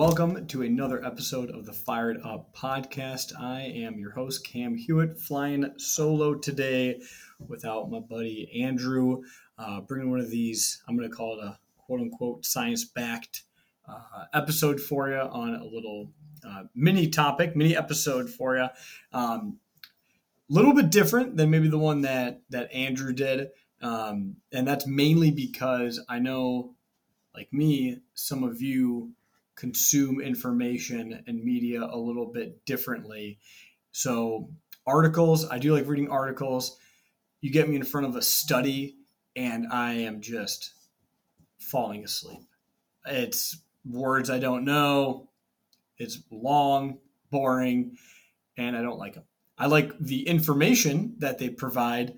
Welcome to another episode of the Fired Up Podcast. I am your host, Cam Hewett, flying solo today without my buddy Andrew. Uh, bringing one of these, I'm going to call it a quote unquote science backed uh, episode for you on a little uh, mini topic, mini episode for you. A um, little bit different than maybe the one that, that Andrew did. Um, and that's mainly because I know like me, some of you consume information and media a little bit differently. So, articles, I do like reading articles. You get me in front of a study, and I am just falling asleep. It's words I don't know, it's long, boring, and I don't like them. I like the information that they provide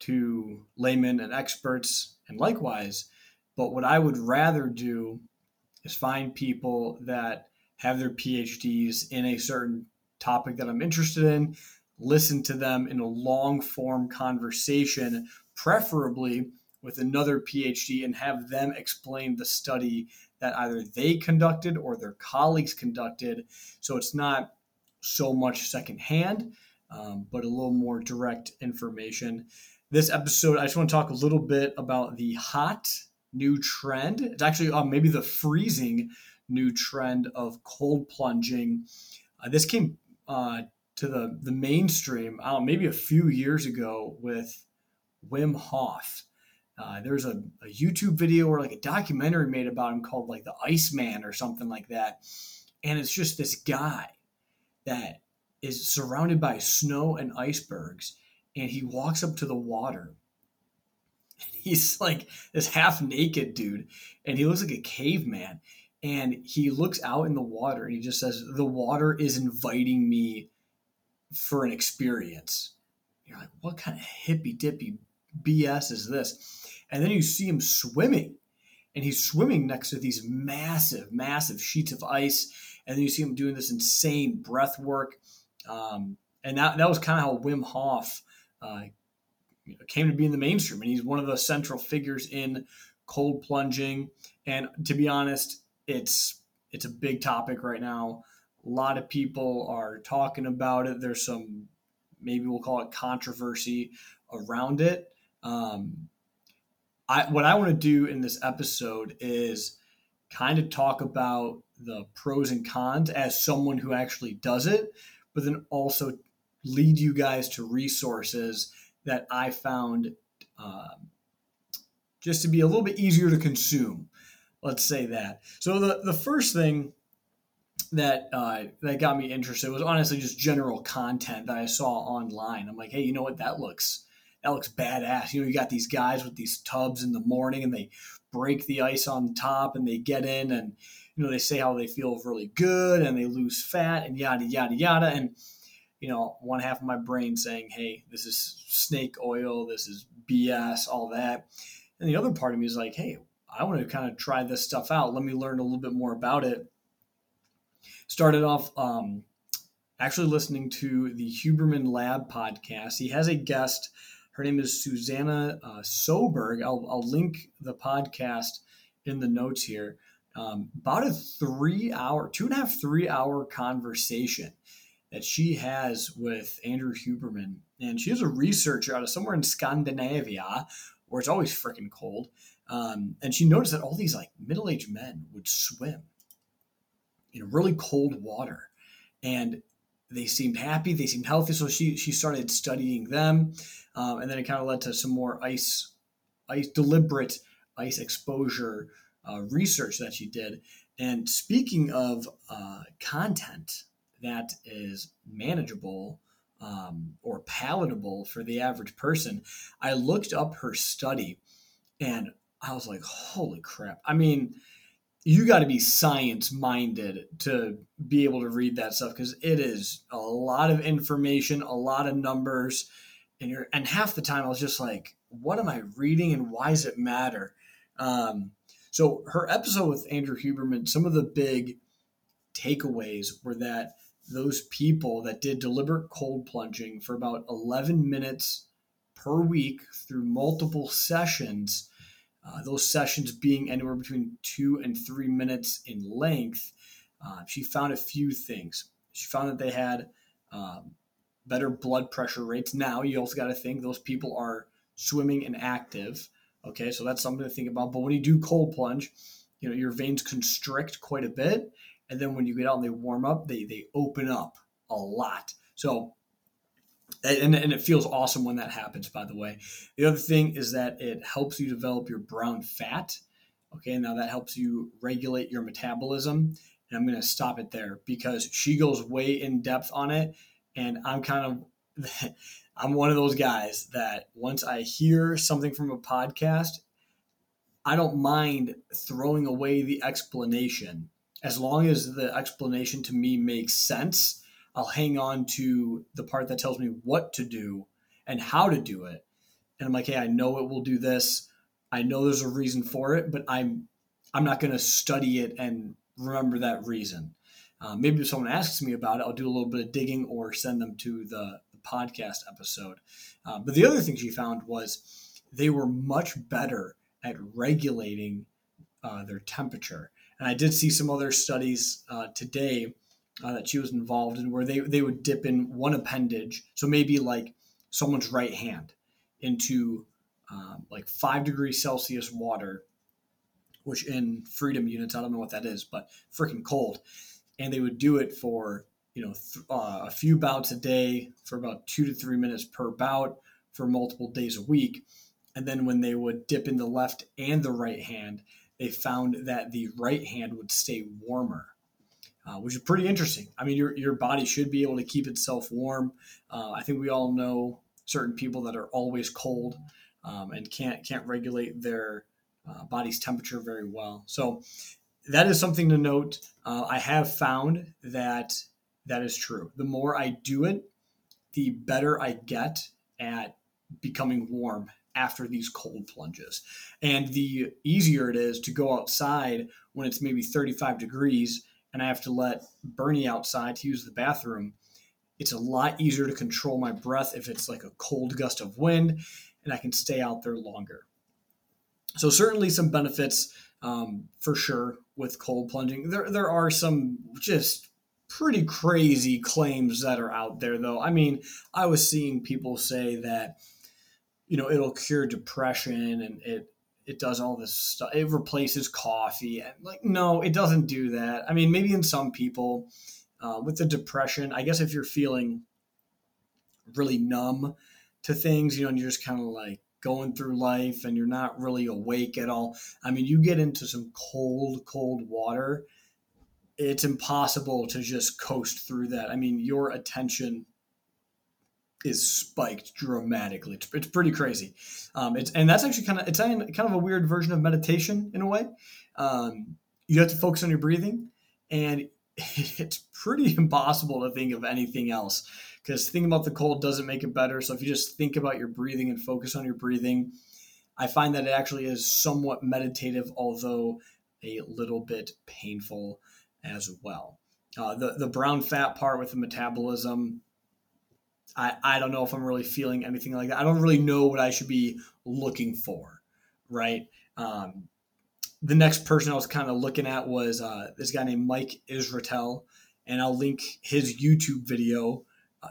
to laymen and experts, and likewise, but what I would rather do is find people that have their PhDs in a certain topic that I'm interested in, listen to them in a long form conversation, preferably with another PhD, and have them explain the study that either they conducted or their colleagues conducted. So it's not so much secondhand, um, but a little more direct information. This episode, I just want to talk a little bit about the hot new trend. It's actually uh, maybe the freezing new trend of cold plunging. Uh, this came uh, to the, the mainstream, maybe a few years ago with Wim Hof. Uh, there's a, a, YouTube video or like a documentary made about him called like the Iceman or something like that. And it's just this guy that is surrounded by snow and icebergs. And he walks up to the water he's like this half naked dude and he looks like a caveman and he looks out in the water and he just says the water is inviting me for an experience. You're like what kind of hippy dippy bs is this? And then you see him swimming and he's swimming next to these massive massive sheets of ice and then you see him doing this insane breath work um, and that, that was kind of how wim hof uh, came to be in the mainstream, and he's one of the central figures in cold plunging. And to be honest, it's it's a big topic right now. A lot of people are talking about it. There's some maybe we'll call it controversy around it. Um, I what I want to do in this episode is kind of talk about the pros and cons as someone who actually does it, but then also lead you guys to resources that I found um, just to be a little bit easier to consume. Let's say that. So the the first thing that uh, that got me interested was honestly just general content that I saw online. I'm like, hey, you know what? That looks that looks badass. You know, you got these guys with these tubs in the morning, and they break the ice on top, and they get in, and you know, they say how they feel really good, and they lose fat, and yada yada yada, and you know, one half of my brain saying, hey, this is snake oil, this is BS, all that. And the other part of me is like, hey, I want to kind of try this stuff out. Let me learn a little bit more about it. Started off um, actually listening to the Huberman Lab podcast. He has a guest. Her name is Susanna uh, Soberg. I'll, I'll link the podcast in the notes here. Um, about a three hour, two and a half, three hour conversation that she has with Andrew Huberman. And she is a researcher out of somewhere in Scandinavia where it's always freaking cold. Um, and she noticed that all these like middle aged men would swim in really cold water. And they seemed happy, they seemed healthy. So she, she started studying them. Um, and then it kind of led to some more ice, ice deliberate ice exposure uh, research that she did. And speaking of uh, content, that is manageable um, or palatable for the average person. I looked up her study and I was like, holy crap. I mean, you got to be science minded to be able to read that stuff because it is a lot of information, a lot of numbers. And, you're, and half the time I was just like, what am I reading and why does it matter? Um, so her episode with Andrew Huberman, some of the big takeaways were that those people that did deliberate cold plunging for about 11 minutes per week through multiple sessions uh, those sessions being anywhere between two and three minutes in length, uh, she found a few things. She found that they had um, better blood pressure rates. Now, you also got to think those people are swimming and active. Okay, so that's something to think about. But when you do cold plunge, you know, your veins constrict quite a bit. And then when you get out and they warm up, they, they open up a lot. So, and, and it feels awesome when that happens, by the way. The other thing is that it helps you develop your brown fat. Okay, now that helps you regulate your metabolism. And I'm going to stop it there because she goes way in depth on it. And I'm kind of, I'm one of those guys that once I hear something from a podcast, I don't mind throwing away the explanation as long as the explanation to me makes sense I'll hang on to the part that tells me what to do and how to do it. And I'm like, hey, I know it will do this. I know there's a reason for it, but I'm I'm not going to study it and remember that reason. Uh, maybe if someone asks me about it, I'll do a little bit of digging or send them to the, the podcast episode. Uh, but the other thing she found was they were much better at regulating uh, their temperature. And I did see some other studies uh, today uh, that she was involved in where they, they would dip in one appendage, so maybe like someone's right hand, into um, like five degrees Celsius water, which in freedom units, I don't know what that is, but freaking cold. And they would do it for, you know, th- uh, a few bouts a day for about two to three minutes per bout for multiple days a week. And then when they would dip in the left and the right hand, they found that the right hand would stay warmer uh, which is pretty interesting. I mean, your, your body should be able to keep itself warm. Uh, I think we all know certain people that are always cold um, and can't can't regulate their uh, body's temperature very well. So that is something to note. Uh, I have found that that is true. The more I do it, the better I get at becoming warm after these cold plunges. And the easier it is to go outside when it's maybe 35 degrees and I have to let Bernie outside to use the bathroom, it's a lot easier to control my breath if it's like a cold gust of wind and I can stay out there longer. So, certainly some benefits um, for sure with cold plunging. There, there are some just pretty crazy claims that are out there, though. I mean, I was seeing people say that, you know, it'll cure depression and it it does all this stuff. It replaces coffee. And like, no, it doesn't do that. I mean, maybe in some people uh, with the depression, I guess if you're feeling really numb to things, you know, and you're just kind of like going through life and you're not really awake at all. I mean, you get into some cold, cold water. It's impossible to just coast through that. I mean, your attention is spiked dramatically. It's, it's pretty crazy. Um, it's and that's actually kind of it's kind of a weird version of meditation in a way. Um, you have to focus on your breathing, and it's pretty impossible to think of anything else because thinking about the cold doesn't make it better. So if you just think about your breathing and focus on your breathing, I find that it actually is somewhat meditative, although a little bit painful as well. Uh, the the brown fat part with the metabolism I, I don't know if I'm really feeling anything like that. I don't really know what I should be looking for, right? Um, the next person I was kind of looking at was uh, this guy named Mike Israetel, and I'll link his YouTube video. Uh,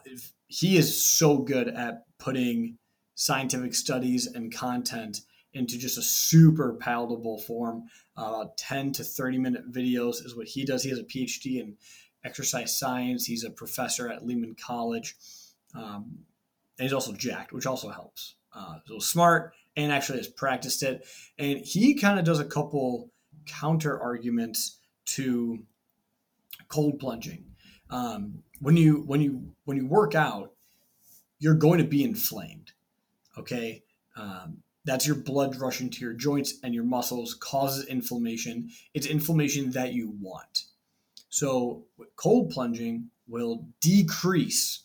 he is so good at putting scientific studies and content into just a super palatable form. Uh, 10 to 30 minute videos is what he does. He has a PhD in exercise science, he's a professor at Lehman College. Um, and he's also jacked, which also helps. Uh, so smart and actually has practiced it. And he kind of does a couple counter arguments to cold plunging. Um, when you when you when you work out, you're going to be inflamed. Okay, um, that's your blood rushing to your joints and your muscles causes inflammation. It's inflammation that you want. So cold plunging will decrease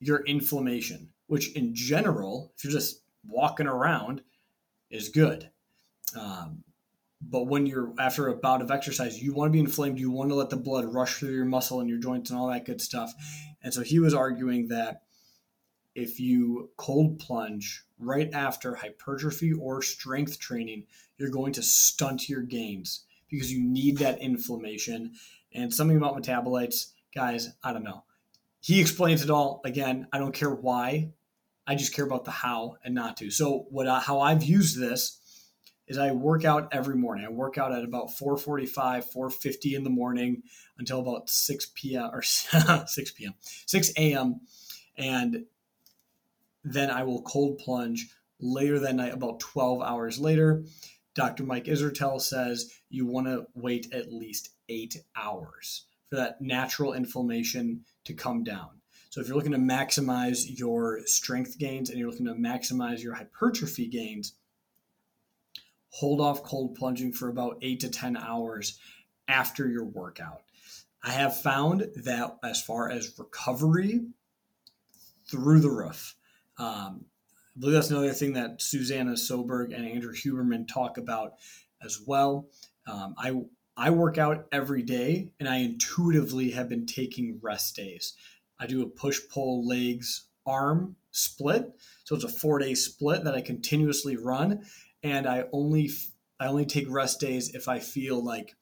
your inflammation, which in general, if you're just walking around, is good. Um, but when you're after a bout of exercise, you want to be inflamed. You want to let the blood rush through your muscle and your joints and all that good stuff. And so he was arguing that if you cold plunge right after hypertrophy or strength training, you're going to stunt your gains because you need that inflammation. And something about metabolites, guys, I don't know. He explains it all. Again, I don't care why. I just care about the how and not to. So what I, how I've used this is I work out every morning. I work out at about 4:45, 4:50 in the morning until about 6 p.m. or 6 p.m. 6 a.m. and then I will cold plunge later that night, about 12 hours later. Dr. Mike Israetel says you want to wait at least eight hours for that natural inflammation to come down. So if you're looking to maximize your strength gains and you're looking to maximize your hypertrophy gains, hold off cold plunging for about eight to 10 hours after your workout. I have found that as far as recovery, through the roof. Um, I believe that's another thing that Susanna Soberg and Andrew Huberman talk about as well. Um, I I work out every day, and I intuitively have been taking rest days. I do a push pull legs arm split, so it's a four day split that I continuously run, and I only I only take rest days if I feel like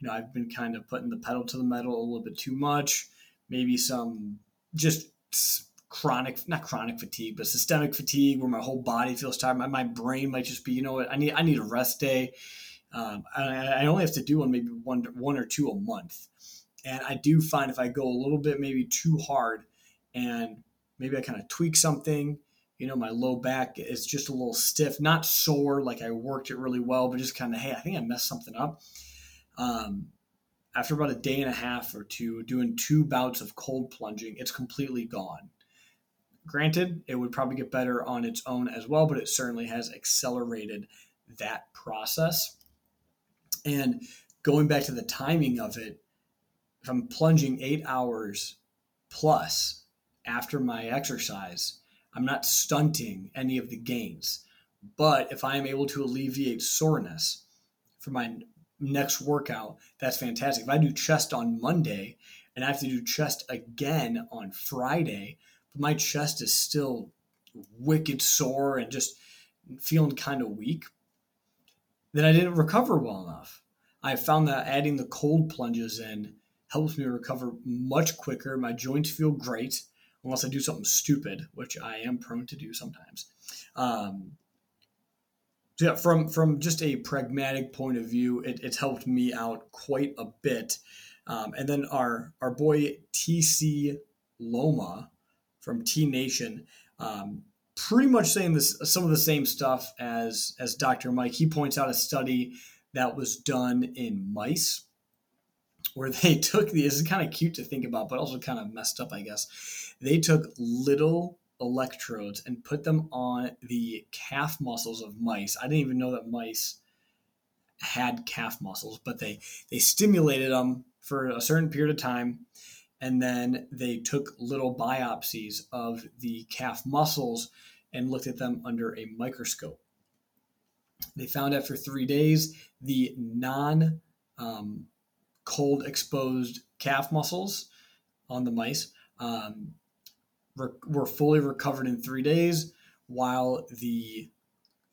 you know I've been kind of putting the pedal to the metal a little bit too much, maybe some just chronic, not chronic fatigue, but systemic fatigue where my whole body feels tired. My, my brain might just be, you know what, I need, I need a rest day. Um, I, I, only have to do one, maybe one, one or two a month. And I do find if I go a little bit, maybe too hard and maybe I kind of tweak something, you know, my low back is just a little stiff, not sore, like I worked it really well, but just kind of, Hey, I think I messed something up. Um, after about a day and a half or two doing two bouts of cold plunging, it's completely gone. Granted, it would probably get better on its own as well, but it certainly has accelerated that process. And going back to the timing of it, if I'm plunging eight hours plus after my exercise, I'm not stunting any of the gains. But if I am able to alleviate soreness for my next workout, that's fantastic. If I do chest on Monday and I have to do chest again on Friday, but my chest is still wicked sore and just feeling kind of weak, then I didn't recover well enough. I found that adding the cold plunges in helps me recover much quicker. My joints feel great, unless I do something stupid, which I am prone to do sometimes. Um, so yeah, from from just a pragmatic point of view, it, it's helped me out quite a bit. Um, and then our our boy TC Luoma, from T Nation, um, pretty much saying this some of the same stuff as as Dr. Mike. He points out a study that was done in mice where they took the this is kind of cute to think about, but also kind of messed up, I guess. They took little electrodes and put them on the calf muscles of mice. I didn't even know that mice had calf muscles, but they they stimulated them for a certain period of time and then they took little biopsies of the calf muscles and looked at them under a microscope. They found after three days the non um, cold exposed calf muscles on the mice um, were fully recovered in three days, while the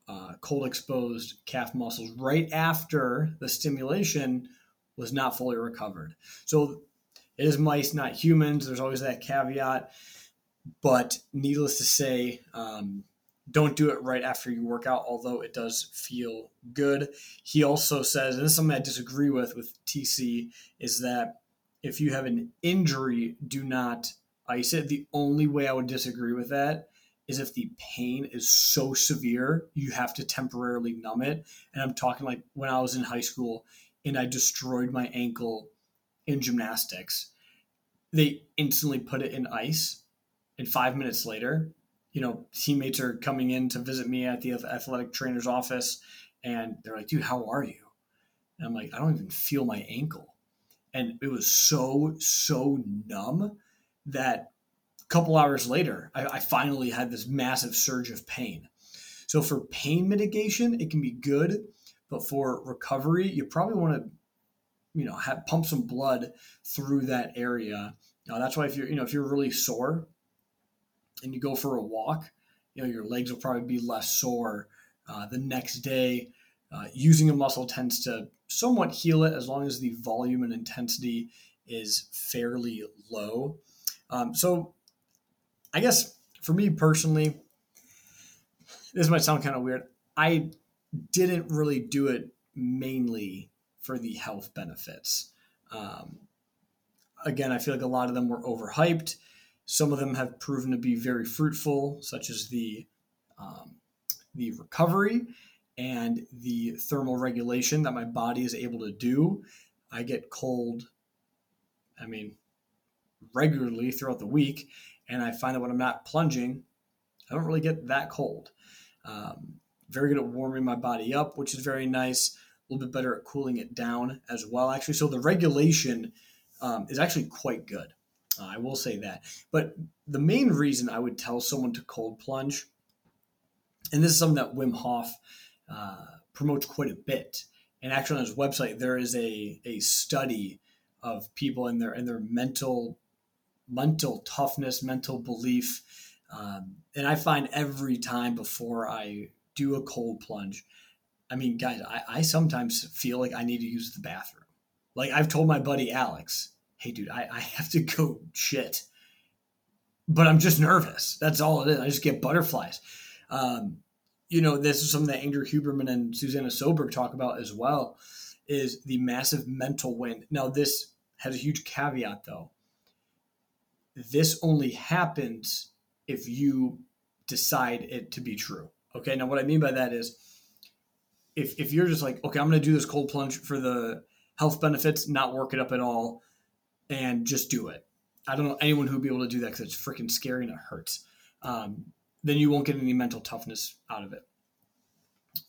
uh, cold exposed calf muscles right after the stimulation was not fully recovered. So it is mice, not humans. There's always that caveat. But needless to say, um, don't do it right after you work out, although it does feel good. He also says, and this is something I disagree with with TC, is that if you have an injury, do not ice it. The only way I would disagree with that is if the pain is so severe, you have to temporarily numb it. And I'm talking like when I was in high school and I destroyed my ankle in gymnastics, they instantly put it in ice. And five minutes later, you know, teammates are coming in to visit me at the athletic trainer's office, and they're like, "Dude, how are you?" And I'm like, "I don't even feel my ankle," and it was so so numb that a couple hours later, I, I finally had this massive surge of pain. So for pain mitigation, it can be good, but for recovery, you probably want to you know have, pump some blood through that area. Uh, that's why if you're you know if you're really sore, and you go for a walk, you know your legs will probably be less sore uh, the next day. Uh, using a muscle tends to somewhat heal it as long as the volume and intensity is fairly low. Um, so, I guess for me personally, this might sound kind of weird. I didn't really do it mainly for the health benefits. Um, again, I feel like a lot of them were overhyped. Some of them have proven to be very fruitful, such as the um, the recovery and the thermal regulation that my body is able to do. I get cold, I mean, regularly throughout the week, and I find that when I'm not plunging, I don't really get that cold. Um, very good at warming my body up, which is very nice. A little bit better at cooling it down as well, actually. So the regulation um, is actually quite good. Uh, I will say that. But the main reason I would tell someone to cold plunge, and this is something that Wim Hof uh, promotes quite a bit. And actually, on his website, there is a, a study of people and their and their mental mental toughness, mental belief. Um, and I find every time before I do a cold plunge, I mean, guys, I, I sometimes feel like I need to use the bathroom. Like I've told my buddy Alex, hey, dude, I, I have to go shit, but I'm just nervous. That's all it is. I just get butterflies. Um, you know, this is something that Andrew Huberman and Susanna Soberg talk about as well is the massive mental win. Now, this has a huge caveat though. This only happens if you decide it to be true. Okay. Now, what I mean by that is if, if you're just like, okay, I'm going to do this cold plunge for the health benefits, not work it up at all, and just do it. I don't know anyone who'd be able to do that because it's freaking scary and it hurts. Um, then you won't get any mental toughness out of it.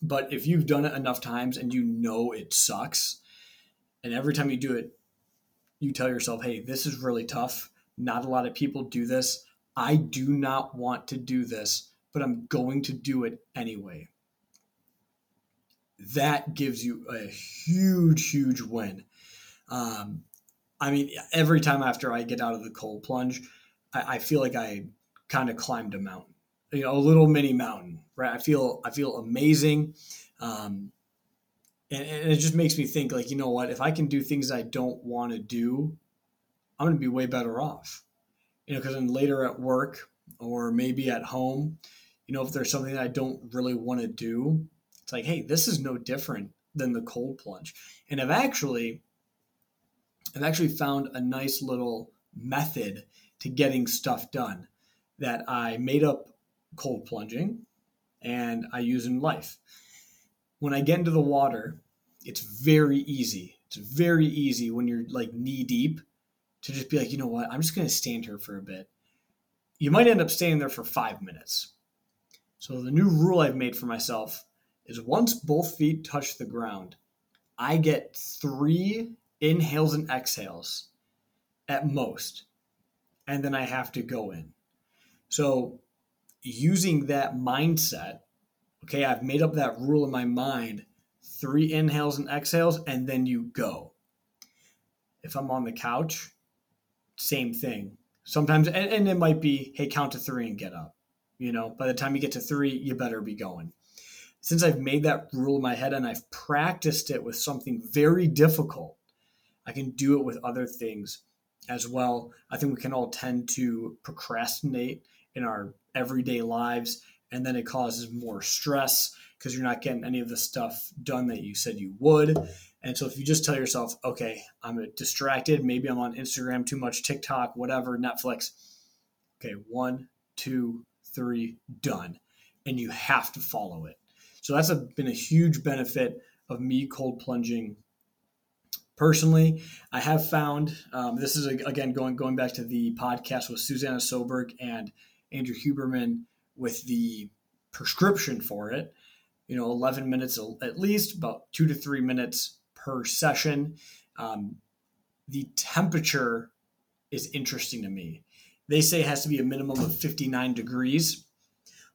But if you've done it enough times and you know it sucks, and every time you do it, you tell yourself, hey, this is really tough. Not a lot of people do this. I do not want to do this, but I'm going to do it anyway. That gives you a huge, huge win. Um, I mean, every time after I get out of the cold plunge, I, I feel like I kind of climbed a mountain, you know, a little mini mountain, right? I feel I feel amazing. Um, and, and, it just makes me think like you know what if i can do things i don't want to do i'm going to be way better off you know because then later at work or maybe at home you know if there's something that i don't really want to do it's like hey this is no different than the cold plunge and i've actually i've actually found a nice little method to getting stuff done that i made up cold plunging and i use in life when I get into the water, it's very easy. It's very easy when you're like knee deep to just be like, you know what, I'm just going to stand here for a bit. You might end up staying there for five minutes. So the new rule I've made for myself is once both feet touch the ground, I get three inhales and exhales at most, and then I have to go in. So using that mindset Okay, I've made up that rule in my mind three inhales and exhales, and then you go. If I'm on the couch, same thing. Sometimes, and, and it might be, hey, count to three and get up. You know, by the time you get to three, you better be going. Since I've made that rule in my head and I've practiced it with something very difficult, I can do it with other things as well. I think we can all tend to procrastinate in our everyday lives and then it causes more stress because you're not getting any of the stuff done that you said you would. And so if you just tell yourself, okay, I'm distracted, maybe I'm on Instagram too much, TikTok, whatever, Netflix. Okay, one, two, three, done. And you have to follow it. So that's a, been a huge benefit of me cold plunging personally. I have found um, this is again going going back to the podcast with Susanna Soberg and Andrew Huberman with the prescription for it. You know, 11 minutes at least, about two to three minutes per session. Um, the temperature is interesting to me. They say it has to be a minimum of 59 degrees.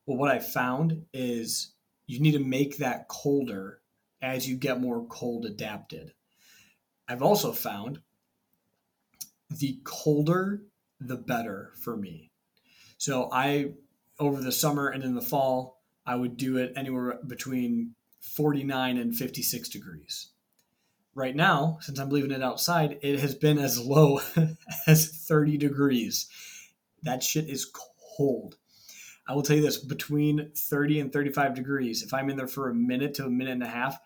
Well, what I found is you need to make that colder as you get more cold adapted. I've also found the colder, the better for me. So I, over the summer and in the fall, I would do it anywhere between 49 and 56 degrees. Right now, since I'm leaving it outside, it has been as low as 30 degrees. That shit is cold. I will tell you this between 30 and 35 degrees, if I'm in there for a minute to a minute and a half,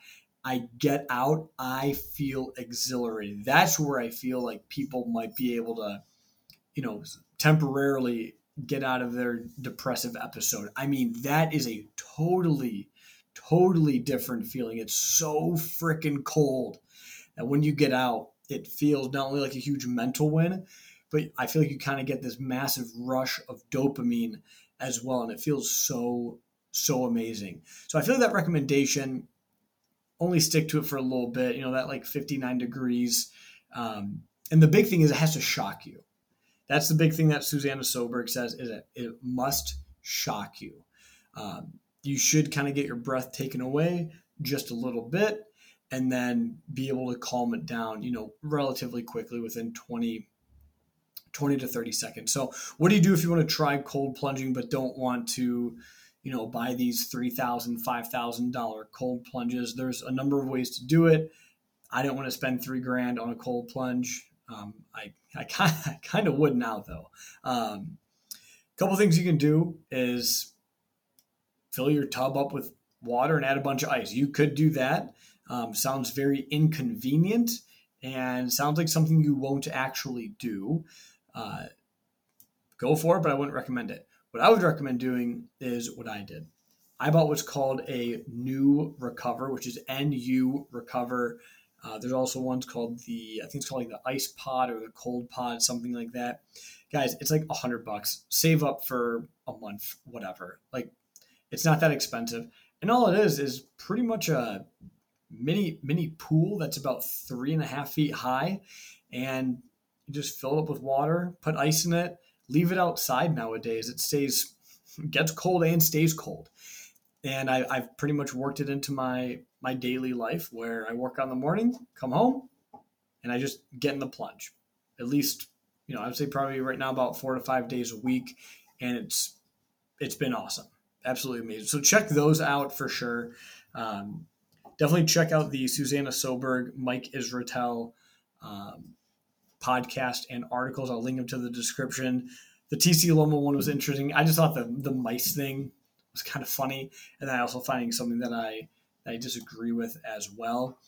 I get out, I feel exhilarated. That's where I feel like people might be able to, you know, temporarily get out of their depressive episode. I mean, that is a totally, totally different feeling. It's so freaking cold that when you get out, it feels not only like a huge mental win, but I feel like you kind of get this massive rush of dopamine as well. And it feels so, so amazing. So I feel like that recommendation, only stick to it for a little bit, you know, that like 59 degrees. Um, and the big thing is it has to shock you. That's the big thing that Susanna Soberg says is that it must shock you. Um, you should kind of get your breath taken away just a little bit and then be able to calm it down, you know, relatively quickly within 20, 20 to 30 seconds. So, what do you do if you want to try cold plunging but don't want to, you know, buy these $3,000, $5,000 cold plunges? There's a number of ways to do it. I don't want to spend three grand on a cold plunge. Um, I, I kind, of, would now though. Um, a couple things you can do is fill your tub up with water and add a bunch of ice. You could do that. Um, sounds very inconvenient and sounds like something you won't actually do. Uh, go for it, but I wouldn't recommend it. What I would recommend doing is what I did. I bought what's called a new recover, which is NU recover. Uh, there's also ones called the I think it's called like the ice pod or the cold pod, something like that. Guys, it's like a hundred bucks. Save up for a month, whatever. Like, it's not that expensive, and all it is is pretty much a mini mini pool that's about three and a half feet high, and just fill it up with water, put ice in it, leave it outside nowadays. It stays, gets cold and stays cold. And I, I've pretty much worked it into my my daily life where I work on the morning, come home, and I just get in the plunge. At least, you know, I would say probably right now about four to five days a week, and it's it's been awesome, absolutely amazing. So check those out for sure. Um, definitely check out the Susanna Soberg, Mike Israetel um, podcast and articles. I'll link them to the description. The TC Luoma one was interesting. I just thought the the mice thing was kind of funny, and I also finding something that I that I disagree with as well.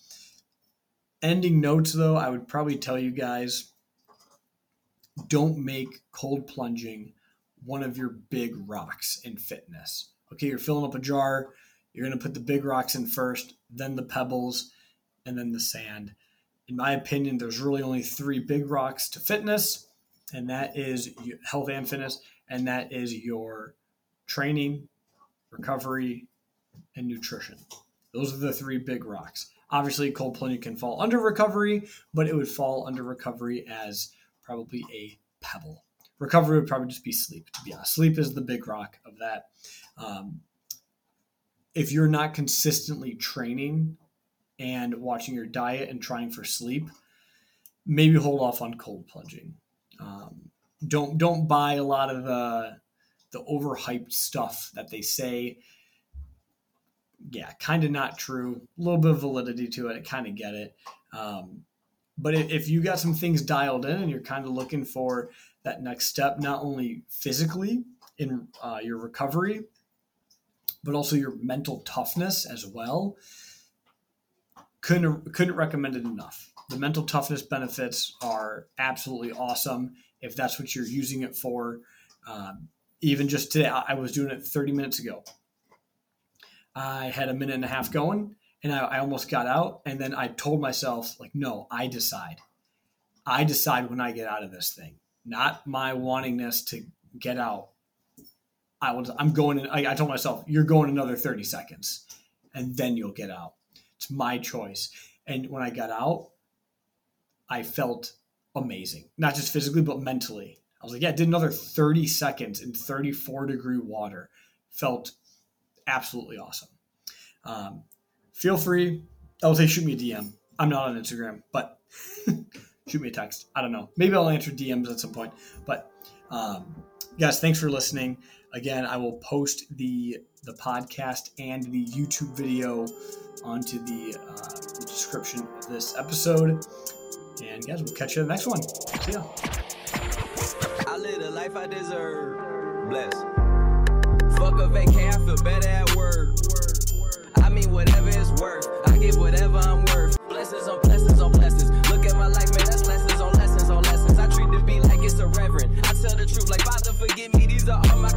Ending notes, though, I would probably tell you guys don't make cold plunging one of your big rocks in fitness. Okay, you're filling up a jar. You're going to put the big rocks in first, then the pebbles, and then the sand in my opinion, there's really only three big rocks to fitness, and that is health and fitness, and that is your training, recovery, and nutrition. Those are the three big rocks. Obviously, cold plunging can fall under recovery, but it would fall under recovery as probably a pebble. Recovery would probably just be sleep, to be honest. Sleep is the big rock of that. Um, if you're not consistently training and watching your diet and trying for sleep, maybe hold off on cold plunging. Um, don't don't buy a lot of the the overhyped stuff that they say. Yeah, kind of not true. A little bit of validity to it. I kind of get it. Um, but if, you got some things dialed in and you're kind of looking for that next step, not only physically in uh, your recovery, but also your mental toughness as well, couldn't couldn't recommend it enough. The mental toughness benefits are absolutely awesome if that's what you're using it for. Um, even just today, I, was doing it 30 minutes ago. I had a minute and a half going, and I, I almost got out. And then I told myself, like, no, I decide. I decide when I get out of this thing, not my wantingness to get out. I was, I'm going. In, I, I told myself, you're going another 30 seconds, and then you'll get out. It's my choice. And when I got out, I felt amazing, not just physically, but mentally. I was like, yeah, I did another 30 seconds in 34 degree water. Felt absolutely awesome. Um, feel free. I will say, shoot me a DM. I'm not on Instagram, but shoot me a text. I don't know. Maybe I'll answer DMs at some point. But um, guys, thanks for listening. Again, I will post the the podcast and the YouTube video onto the, uh, the description of this episode. And guys, we'll catch you in the next one. See ya. I live the life I deserve. Bless. Fuck a vacay, I feel better at work. I mean, whatever it's worth, I give whatever I'm worth. Blessings on blessings on blessings. Look at my life, man, that's lessons on lessons on lessons. I treat the beat like it's a reverend. I tell the truth, like Father, forgive me. These are all my.